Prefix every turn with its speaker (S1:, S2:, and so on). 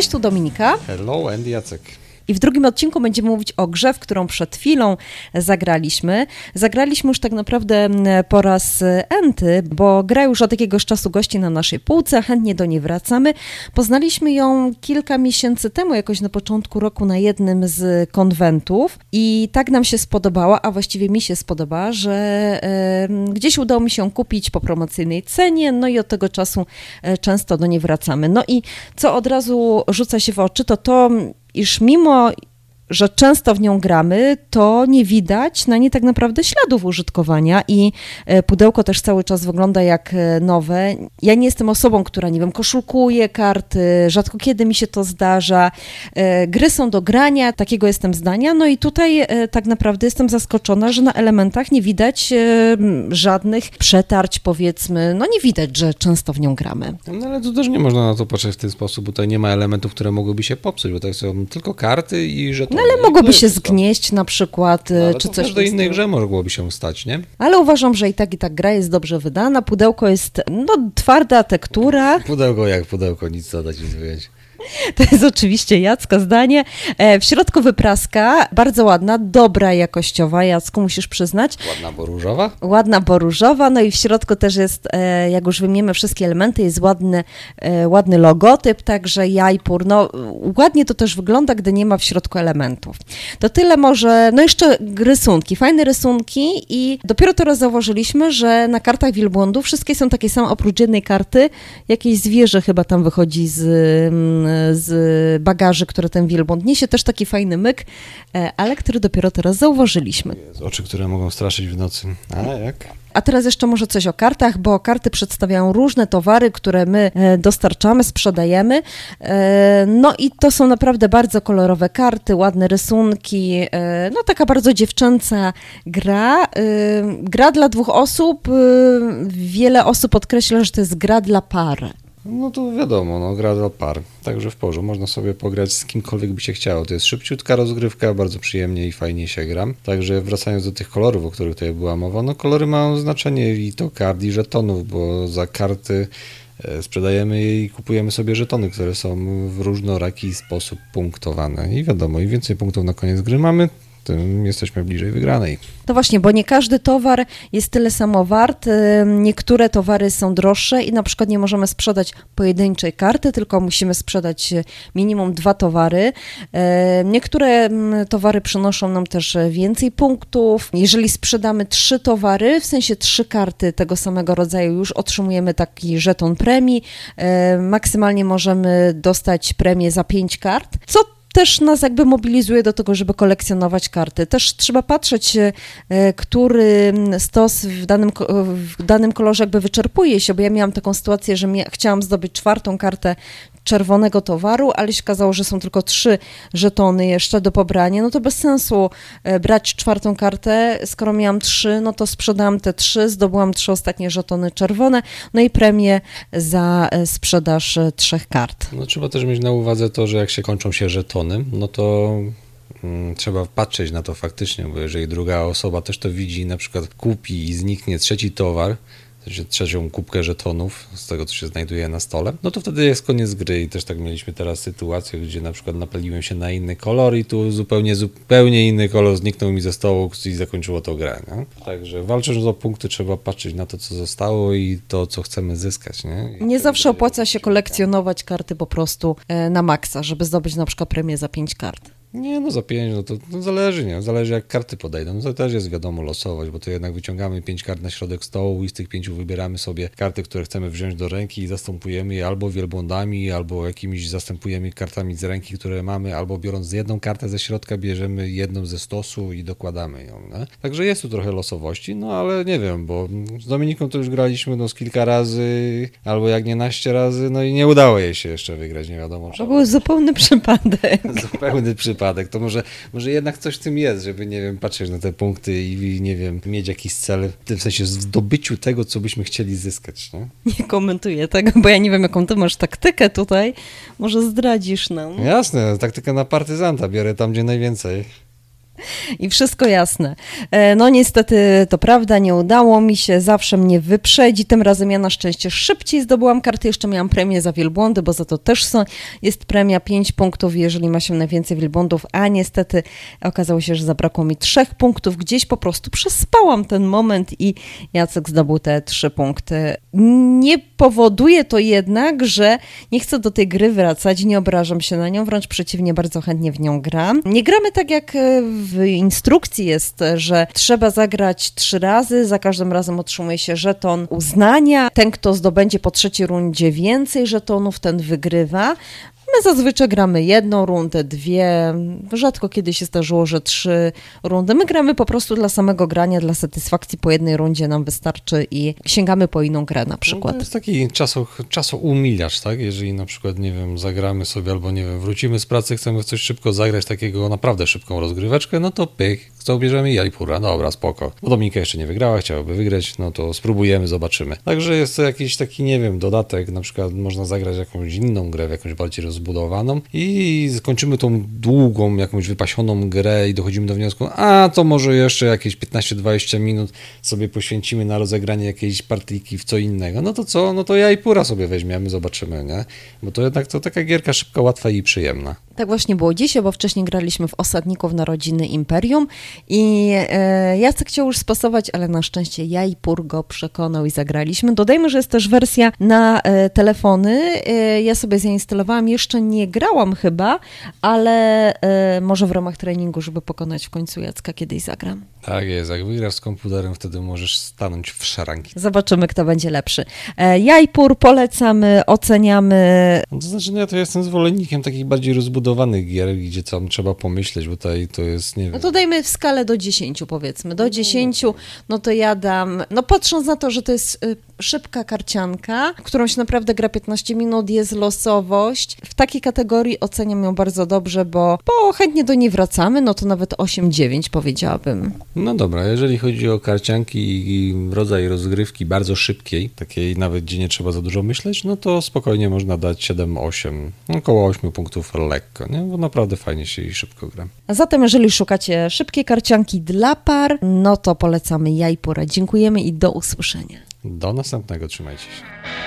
S1: Cześć, tu Dominika.
S2: Hello, Andy Jacek.
S1: I w drugim odcinku będziemy mówić o grze, w którą przed chwilą zagraliśmy. Zagraliśmy już tak naprawdę po raz enty, bo gra już od jakiegoś czasu gości na naszej półce, chętnie do niej wracamy. Poznaliśmy ją kilka miesięcy temu, jakoś na początku roku na jednym z konwentów i tak nam się spodobała, a właściwie mi się spodobała, że e, gdzieś udało mi się kupić po promocyjnej cenie, no i od tego czasu e, często do niej wracamy. No i co od razu rzuca się w oczy, to to, iż mimo że często w nią gramy, to nie widać na nie tak naprawdę śladów użytkowania i e, pudełko też cały czas wygląda jak e, nowe. Ja nie jestem osobą, która, nie wiem, koszulkuje karty, rzadko kiedy mi się to zdarza. E, gry są do grania, takiego jestem zdania, no i tutaj tak naprawdę jestem zaskoczona, że na elementach nie widać żadnych przetarć, powiedzmy, no nie widać, że często w nią gramy.
S2: No ale to też nie można na to patrzeć w ten sposób, bo tutaj nie ma elementów, które mogłyby się popsuć, bo to są tylko karty i że to
S1: no ale mogłoby się zgnieść na przykład,
S2: no,
S1: czy coś.
S2: Każdej innej grze mogłoby się stać, nie?
S1: Ale uważam, że i tak, i tak gra jest dobrze wydana. Pudełko jest, no, twarda tektura.
S2: Pudełko jak pudełko, nic zadać, nic wyjąć.
S1: To jest oczywiście Jacka zdanie. E, w środku wypraska, bardzo ładna, dobra jakościowa, Jacku, musisz przyznać.
S2: Ładna, bo różowa?
S1: Ładna, bo różowa, no i w środku też jest, e, jak już wymieniemy wszystkie elementy, jest ładny, e, ładny logotyp, także jajpur. No, ładnie to też wygląda, gdy nie ma w środku elementów. To tyle może, no jeszcze rysunki, fajne rysunki i dopiero teraz zauważyliśmy, że na kartach wielbłądów wszystkie są takie same, oprócz jednej karty, jakieś zwierzę chyba tam wychodzi z mm, z bagaży, które ten wielbłąd niesie. Też taki fajny myk, e, ale który dopiero teraz zauważyliśmy.
S2: Jest oczy, które mogą straszyć w nocy. Ale jak?
S1: A teraz jeszcze może coś o kartach, bo karty przedstawiają różne towary, które my e, dostarczamy, sprzedajemy. E, no i to są naprawdę bardzo kolorowe karty, ładne rysunki, no taka bardzo dziewczęca gra. Gra dla dwóch osób. Wiele osób podkreśla, że to jest gra dla par.
S2: No to wiadomo, no, gra dla par, także w porządku, można sobie pograć z kimkolwiek by się chciało. To jest szybciutka rozgrywka, bardzo przyjemnie i fajnie się gra. Także wracając do tych kolorów, o których tutaj była mowa, no kolory mają znaczenie i to kart i żetonów, bo za karty e, sprzedajemy je i kupujemy sobie żetony, które są w różnoraki sposób punktowane. I wiadomo, im więcej punktów na koniec gry mamy, tym jesteśmy bliżej wygranej.
S1: No właśnie, bo nie każdy towar jest tyle samo wart. Niektóre towary są droższe i na przykład nie możemy sprzedać pojedynczej karty, tylko musimy sprzedać e, minimum dwa towary. Niektóre towary przynoszą nam też więcej punktów. Jeżeli sprzedamy trzy towary, w sensie trzy karty tego samego rodzaju, już otrzymujemy taki żeton premii. Maksymalnie możemy dostać premię za pięć kart, co też nas jakby mobilizuje do tego, żeby kolekcjonować karty. Też trzeba patrzeć, e, który stos w danym, w danym kolorze jakby wyczerpuje się, bo ja miałam taką sytuację, że chciałam zdobyć czwartą kartę czerwonego towaru, ale się okazało, że są tylko trzy żetony jeszcze do pobrania, no to bez sensu e, brać czwartą kartę, skoro miałam trzy, no to sprzedałam te trzy, zdobyłam trzy ostatnie żetony czerwone, no i premię za e, sprzedaż e, trzech kart.
S2: No trzeba też mieć na uwadze to, że jak się kończą się żetony, no to mm, trzeba patrzeć na to faktycznie, bo jeżeli druga osoba też to widzi, na przykład kupi i zniknie trzeci towar, trzecią kubkę żetonów z tego, co się znajduje na stole, no to wtedy jest koniec gry i też tak mieliśmy teraz sytuację, gdzie na przykład napaliłem się na inny kolor i tu zupełnie, zupełnie inny kolor zniknął mi ze stołu i zakończyło to grę, nie? Także walcząc o punkty trzeba patrzeć na to, co zostało i to, co chcemy zyskać, nie?
S1: I nie zawsze opłaca się kolekcjonować karty po prostu e, na maksa, żeby zdobyć na przykład premię za pięć kart.
S2: Nie, no za pięć, no to no zależy, nie? Zależy jak karty podejdą. No to też jest wiadomo losować, bo to jednak wyciągamy pięć kart na środek stołu i z tych pięciu wybieramy sobie karty, które chcemy wziąć do ręki i zastępujemy je albo wielbłądami, albo jakimiś zastępujemy kartami z ręki, które mamy, albo biorąc jedną kartę ze środka, bierzemy jedną ze stosu i dokładamy ją, nie? Także jest tu trochę losowości, no ale nie wiem, bo z Dominiką to już graliśmy no z kilka razy, albo jak nie naście razy, no i nie udało jej się jeszcze wygrać, nie wiadomo.
S1: To był zupełny przypadek.
S2: zupełny przypadek przypadek, to może, może jednak coś w tym jest, żeby, nie wiem, patrzeć na te punkty i, nie wiem, mieć jakiś cel, w tym sensie w zdobyciu tego, co byśmy chcieli zyskać, nie?
S1: Nie komentuję tego, bo ja nie wiem, jaką ty masz taktykę tutaj. Może zdradzisz nam.
S2: Jasne, taktykę na partyzanta biorę tam, gdzie najwięcej.
S1: I wszystko jasne. E, no niestety to prawda, nie udało mi się, zawsze mnie wyprzedzi. Tym razem ja na szczęście szybciej zdobyłam karty, jeszcze miałam premię za wielbłądy, bo za to też są, jest premia 5 punktów, jeżeli ma się najwięcej wielbłądów, a niestety okazało się, że zabrakło mi 3 punktów. Gdzieś po prostu przespałam ten moment i Jacek zdobył te 3 punkty. Nie powoduje to jednak, że nie chcę do tej gry wracać, nie obrażam się na nią, wręcz przeciwnie, bardzo chętnie w nią gram. Nie gramy tak jak e, w instrukcji jest, że trzeba zagrać trzy razy, za każdym razem otrzymuje się żeton uznania. Ten, kto zdobędzie po trzeciej rundzie więcej żetonów, ten wygrywa. My zazwyczaj gramy jedną rundę, dwie, rzadko kiedy się zdarzyło, że trzy rundy. My gramy po prostu dla samego grania, dla satysfakcji po jednej rundzie nam wystarczy i sięgamy po inną grę na
S2: No,
S1: przykład.
S2: to jest taki czaso, czasoumilacz, tak? Jeżeli na przykład, nie wiem, zagramy sobie albo, nie wiem, wrócimy z pracy, chcemy w coś szybko zagrać, takiego naprawdę szybką rozgryweczkę, no to pyk, co bierzemy jajpura, dobra, spoko. No Dominika jeszcze nie wygrała, chciałaby wygrać, no to spróbujemy, zobaczymy. Także jest to jakiś taki, nie wiem, dodatek, na przykład można zagrać jakąś inną grę, w jakąś bardziej rozbudowaną i skończymy tą długą, jakąś wypasioną grę i dochodzimy do wniosku, a to może jeszcze jakieś 15-20 minut sobie poświęcimy na rozegranie jakiejś partyjki w co innego. No to co? No to jajpura sobie weźmiemy, zobaczymy, nie? Bo to jednak to taka gierka szybka, łatwa i przyjemna.
S1: Tak właśnie było dzisiaj, bo wcześniej graliśmy w Osadników Narodziny Imperium i e, Jacek chciał już spasować, ale na szczęście ja i Pur go przekonał i zagraliśmy. Dodajmy, że jest też wersja na e, telefony. E, ja sobie zainstalowałam, jeszcze nie grałam chyba, ale e, może w ramach treningu, żeby pokonać w końcu Jacka, kiedyś zagram.
S2: Tak jest, jak wygrasz z komputerem, wtedy możesz stanąć w szaranki.
S1: Zobaczymy, kto będzie lepszy. E, Jajpur polecamy, oceniamy.
S2: No to znaczy, no ja to jestem zwolennikiem takich bardziej rozbudowanych gier, gdzie tam trzeba pomyśleć, bo tutaj to jest, nie wiem...
S1: No to dajmy w skalę do 10 powiedzmy. Do 10, no to ja dam, no patrząc na to, że to jest y, szybka karcianka, którą się naprawdę gra 15 minut, jest losowość. W takiej kategorii oceniam ją bardzo dobrze, bo, bo chętnie do niej wracamy, no to nawet 8-9 powiedziałabym.
S2: No dobra, jeżeli chodzi o karcianki i rodzaj rozgrywki bardzo szybkiej, takiej nawet gdzie nie trzeba za dużo myśleć, no to spokojnie można dać 7-8, około 8 punktów lekko, nie? Bo naprawdę fajnie się i szybko gra.
S1: A zatem, jeżeli szukacie szybkiej karcianki dla par, no to polecamy Jajpura. Dziękujemy i do usłyszenia.
S2: Do następnego, trzymajcie się.